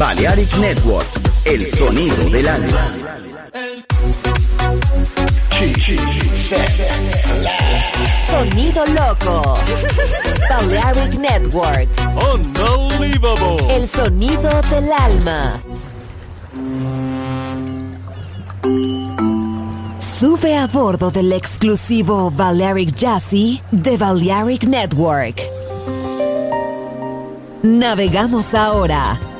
Balearic Network, el sonido del alma. Sonido loco. Balearic Network. Unbelievable. El sonido del alma. Sube a bordo del exclusivo Balearic Jazzy de Balearic Network. Navegamos ahora.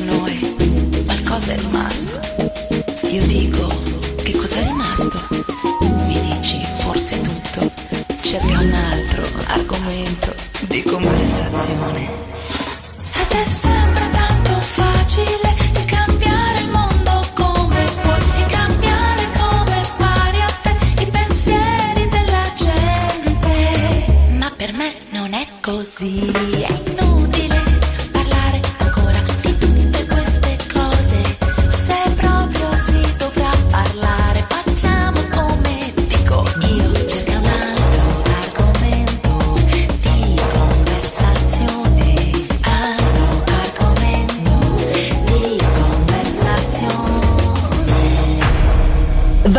noi, qualcosa è rimasto. Io dico, che cos'è rimasto? Mi dici, forse tutto. Cerca un altro argomento di conversazione. Ed è sempre tanto facile.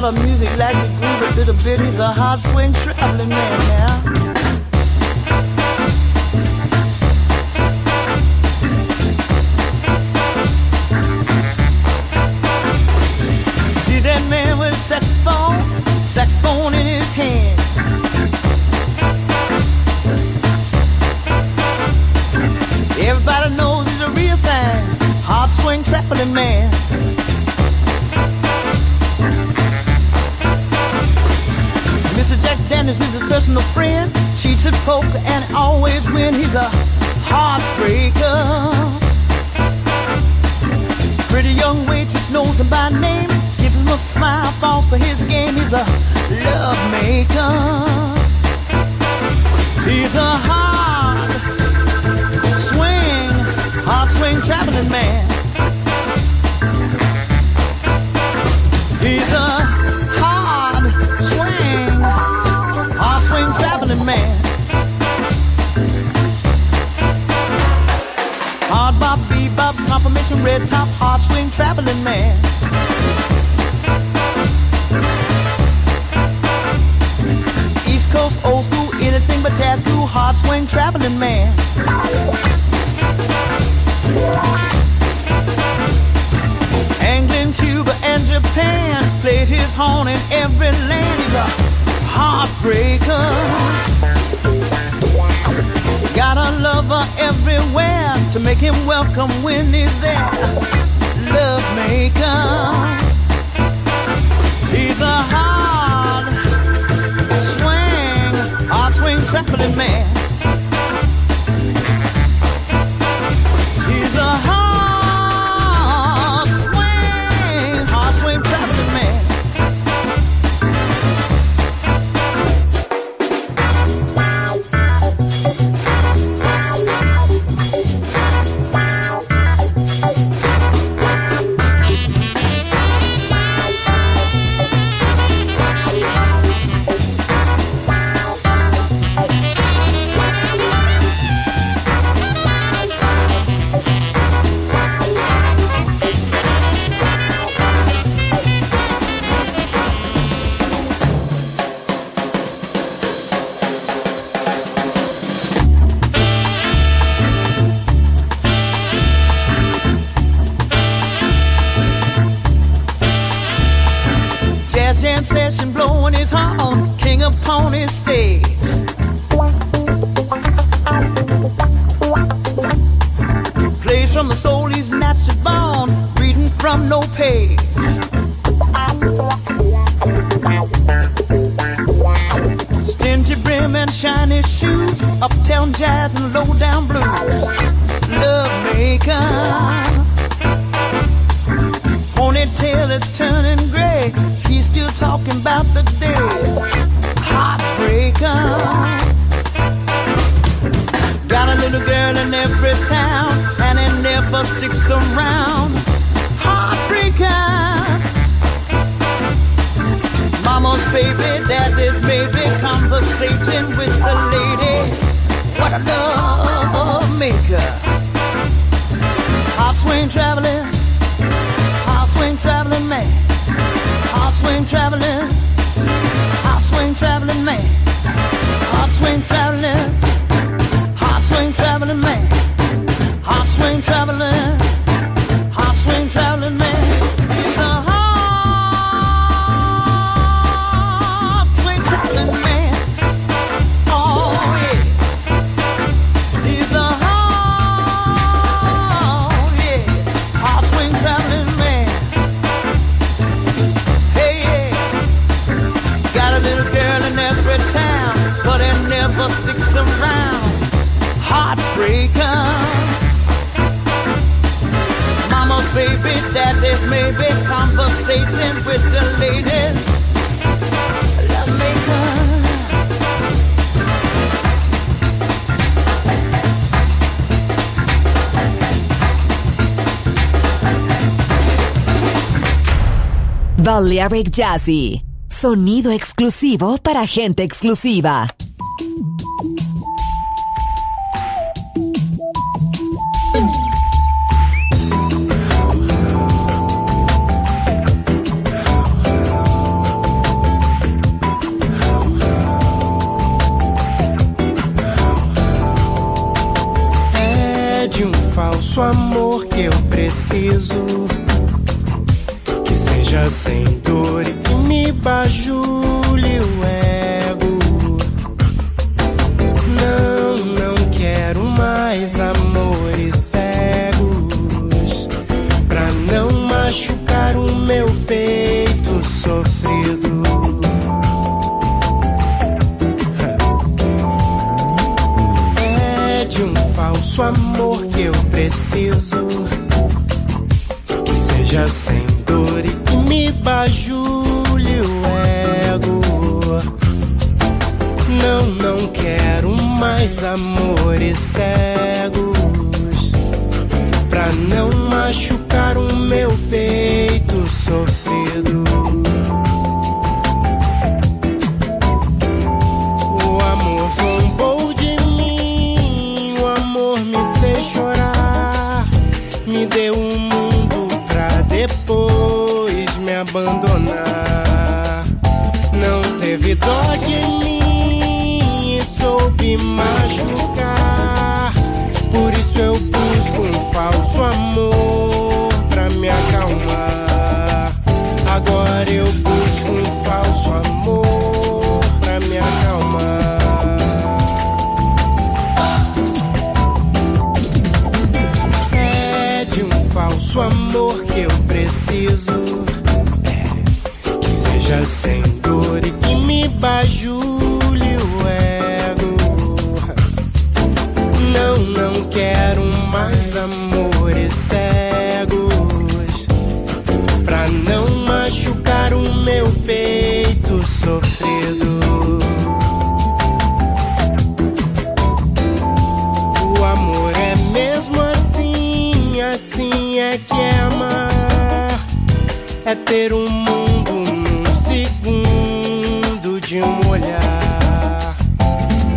Don't like music, like the groove a little bit. He's a hard swing traveling man now. See that man with saxophone, saxophone in his hand. Everybody knows he's a real fan, hard swing traveling man. Poker and always win. He's a heartbreaker. Pretty young waitress knows him by name. Gives him a smile, falls for his game. He's a love maker. He's a hard swing, hard swing traveling man. Confirmation, red top, hard swing traveling man. East Coast, old school, anything but jazz cool, hard swing traveling man. England, Cuba, and Japan played his horn in every land. He's a heartbreaker. Got a lover make him welcome when he's there. Love maker. He's a hard swing, hard swing traveling man. Swing traveling. Hot swing traveling man. Hot swing traveling. Hot swing traveling man. Hot swing traveling. Hot swing traveling man. Hot swing traveling. Balearic Jazzy. Sonido exclusivo para gente exclusiva. É de um falso amor que eu preciso. Que seja sem medo. O amor é mesmo assim, assim é que é amar. É ter um mundo num segundo de um olhar.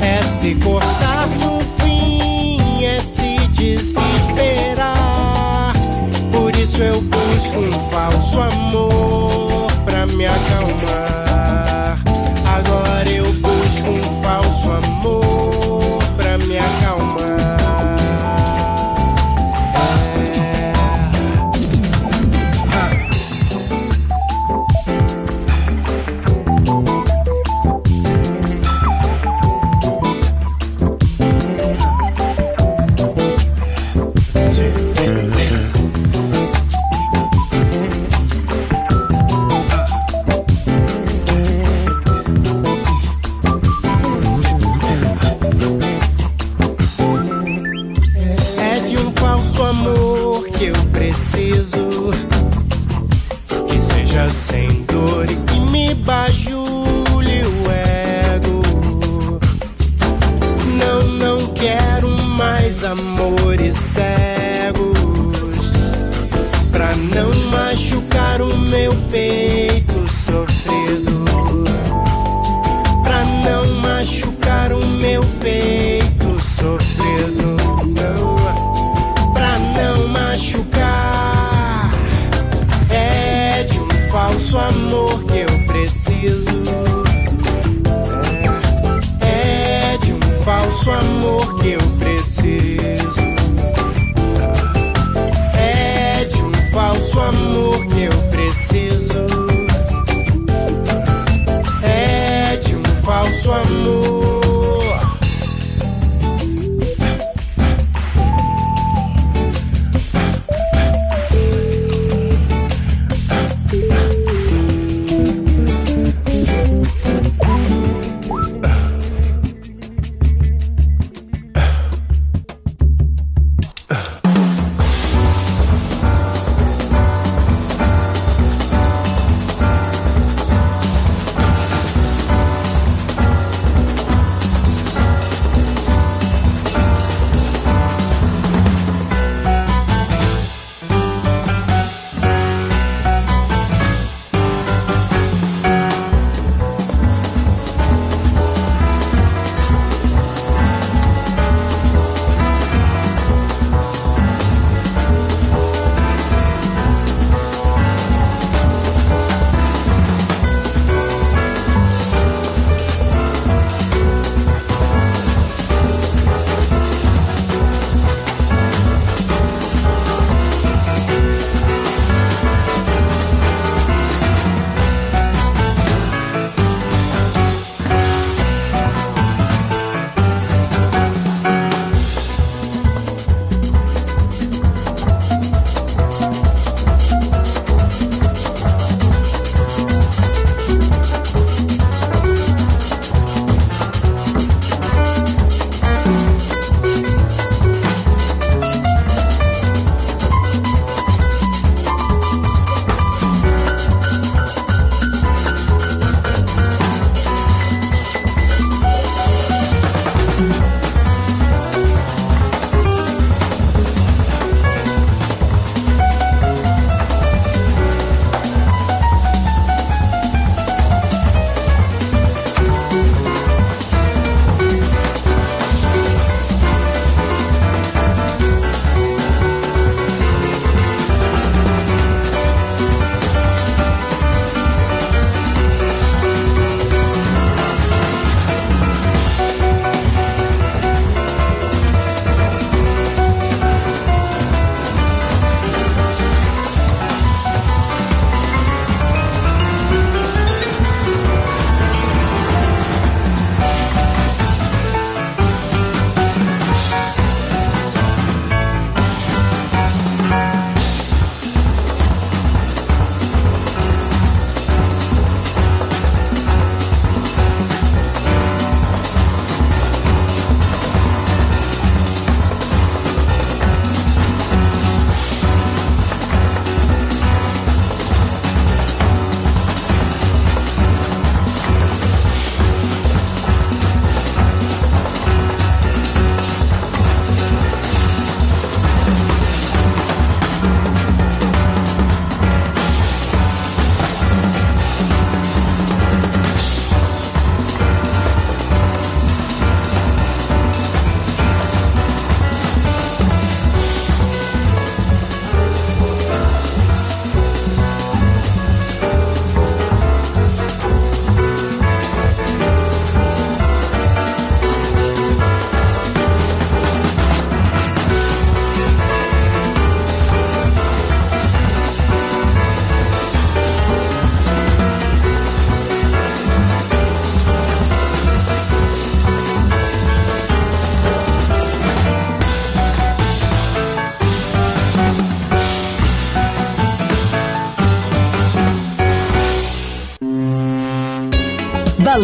É se cortar no fim, é se desesperar. Por isso eu busco um falso amor pra me acalmar.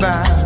goodbye.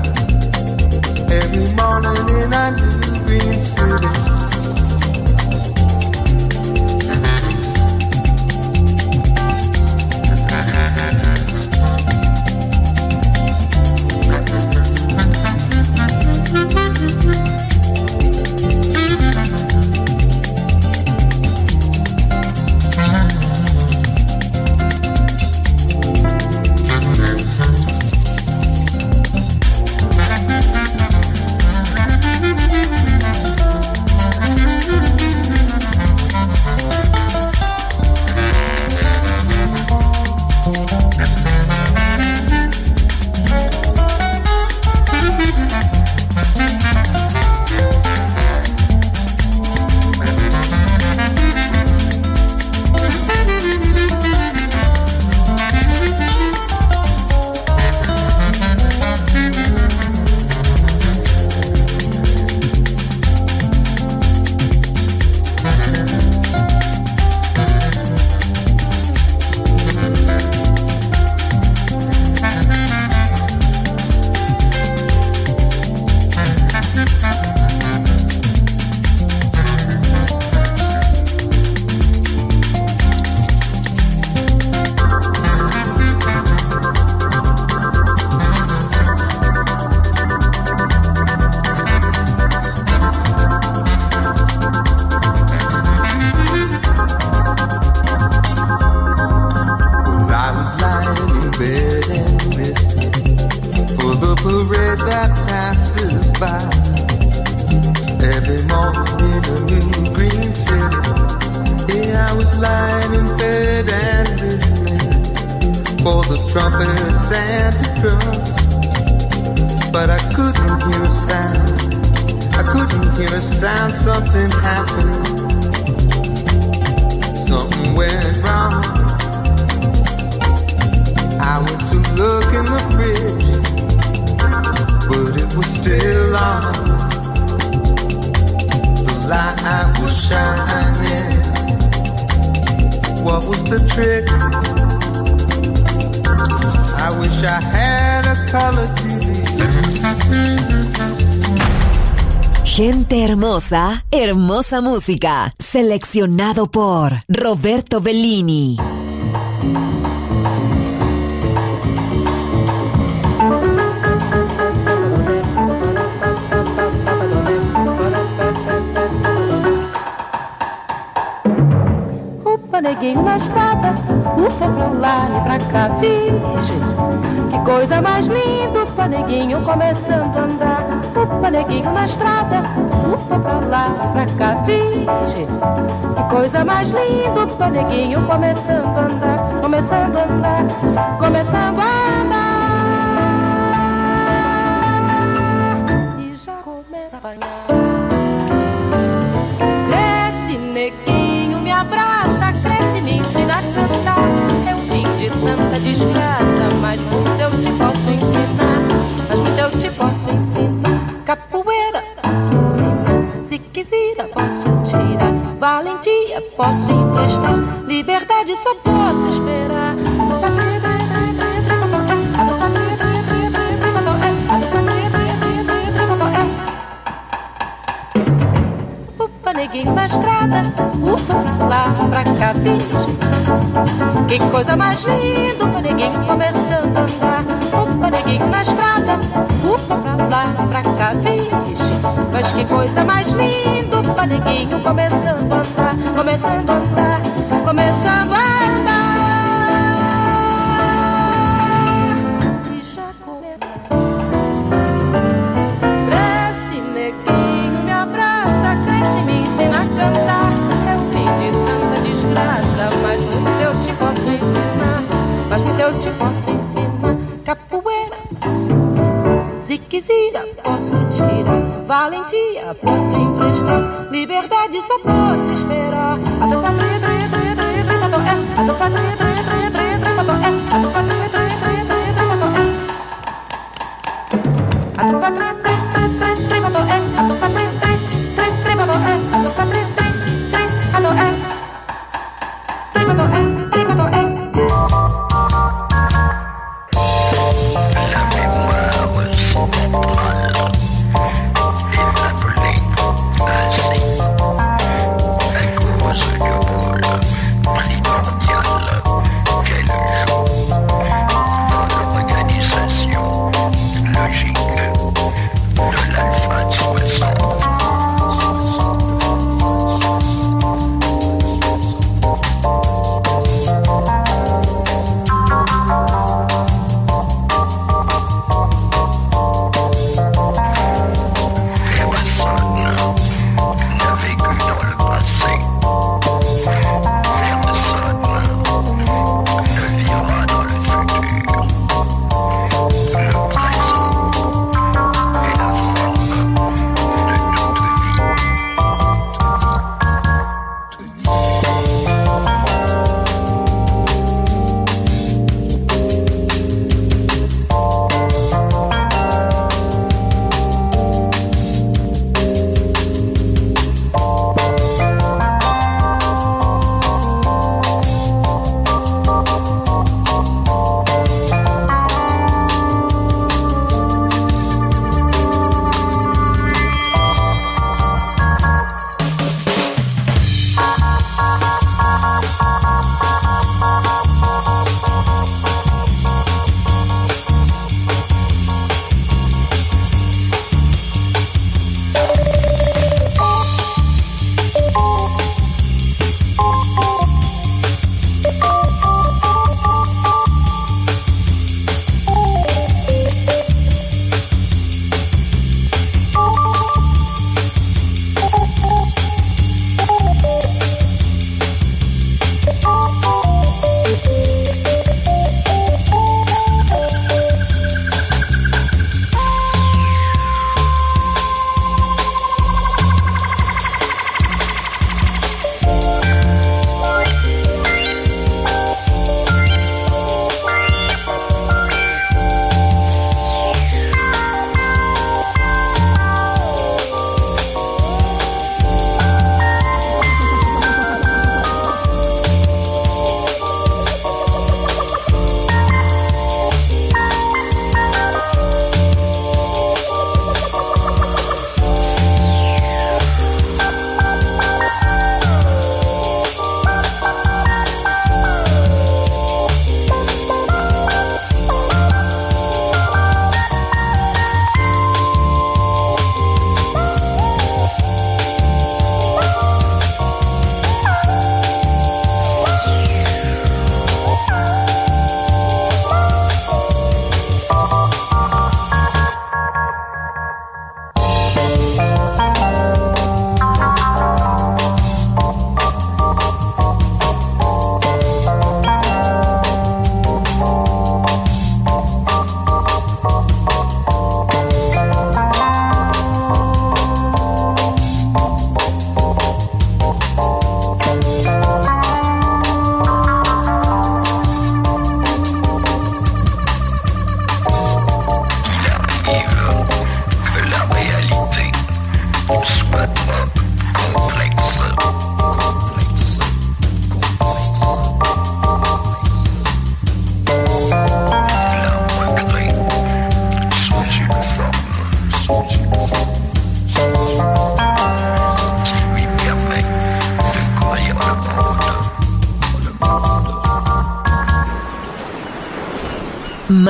Passes by. Every morning in green city. I was lying in bed and listening for the trumpets and the drums. But I couldn't hear a sound. I couldn't hear a sound. Something happened. Something went wrong. I went to look in the fridge, but it was still on. The light was shining. What was the trick? I wish I had a color TV. Gente hermosa, hermosa música. Seleccionado por Roberto Bellini. Neguinho na estrada, upa pra lá e pra cá, virgem. Que coisa mais linda, upa, neguinho começando a andar. Upa, neguinho na estrada, upa pra lá e pra cá, virgem. Que coisa mais linda, upa, neguinho começando a andar. Começando a andar, começando a andar. Posso ensinar. Capoeira, posso ensinar. Se quiser, posso tirar. Valentia, posso emprestar. Liberdade, só posso esperar. Neguinho na estrada, upa lá, pra cá, virgem. Que coisa mais linda, upa, neguinho começando a andar. Coleguinho na estrada, upa pra lá, pra cá, vixe. Mas que coisa mais linda, o começando a andar, começando a andar, começando a andar. Cresce, neguinho, me abraça, cresce, e me ensina a cantar. É o fim de tanta desgraça, mas muito eu te posso ensinar, mas muito eu te posso Posso tirar. Valentia, posso emprestar. Liberdade, só posso esperar. A tua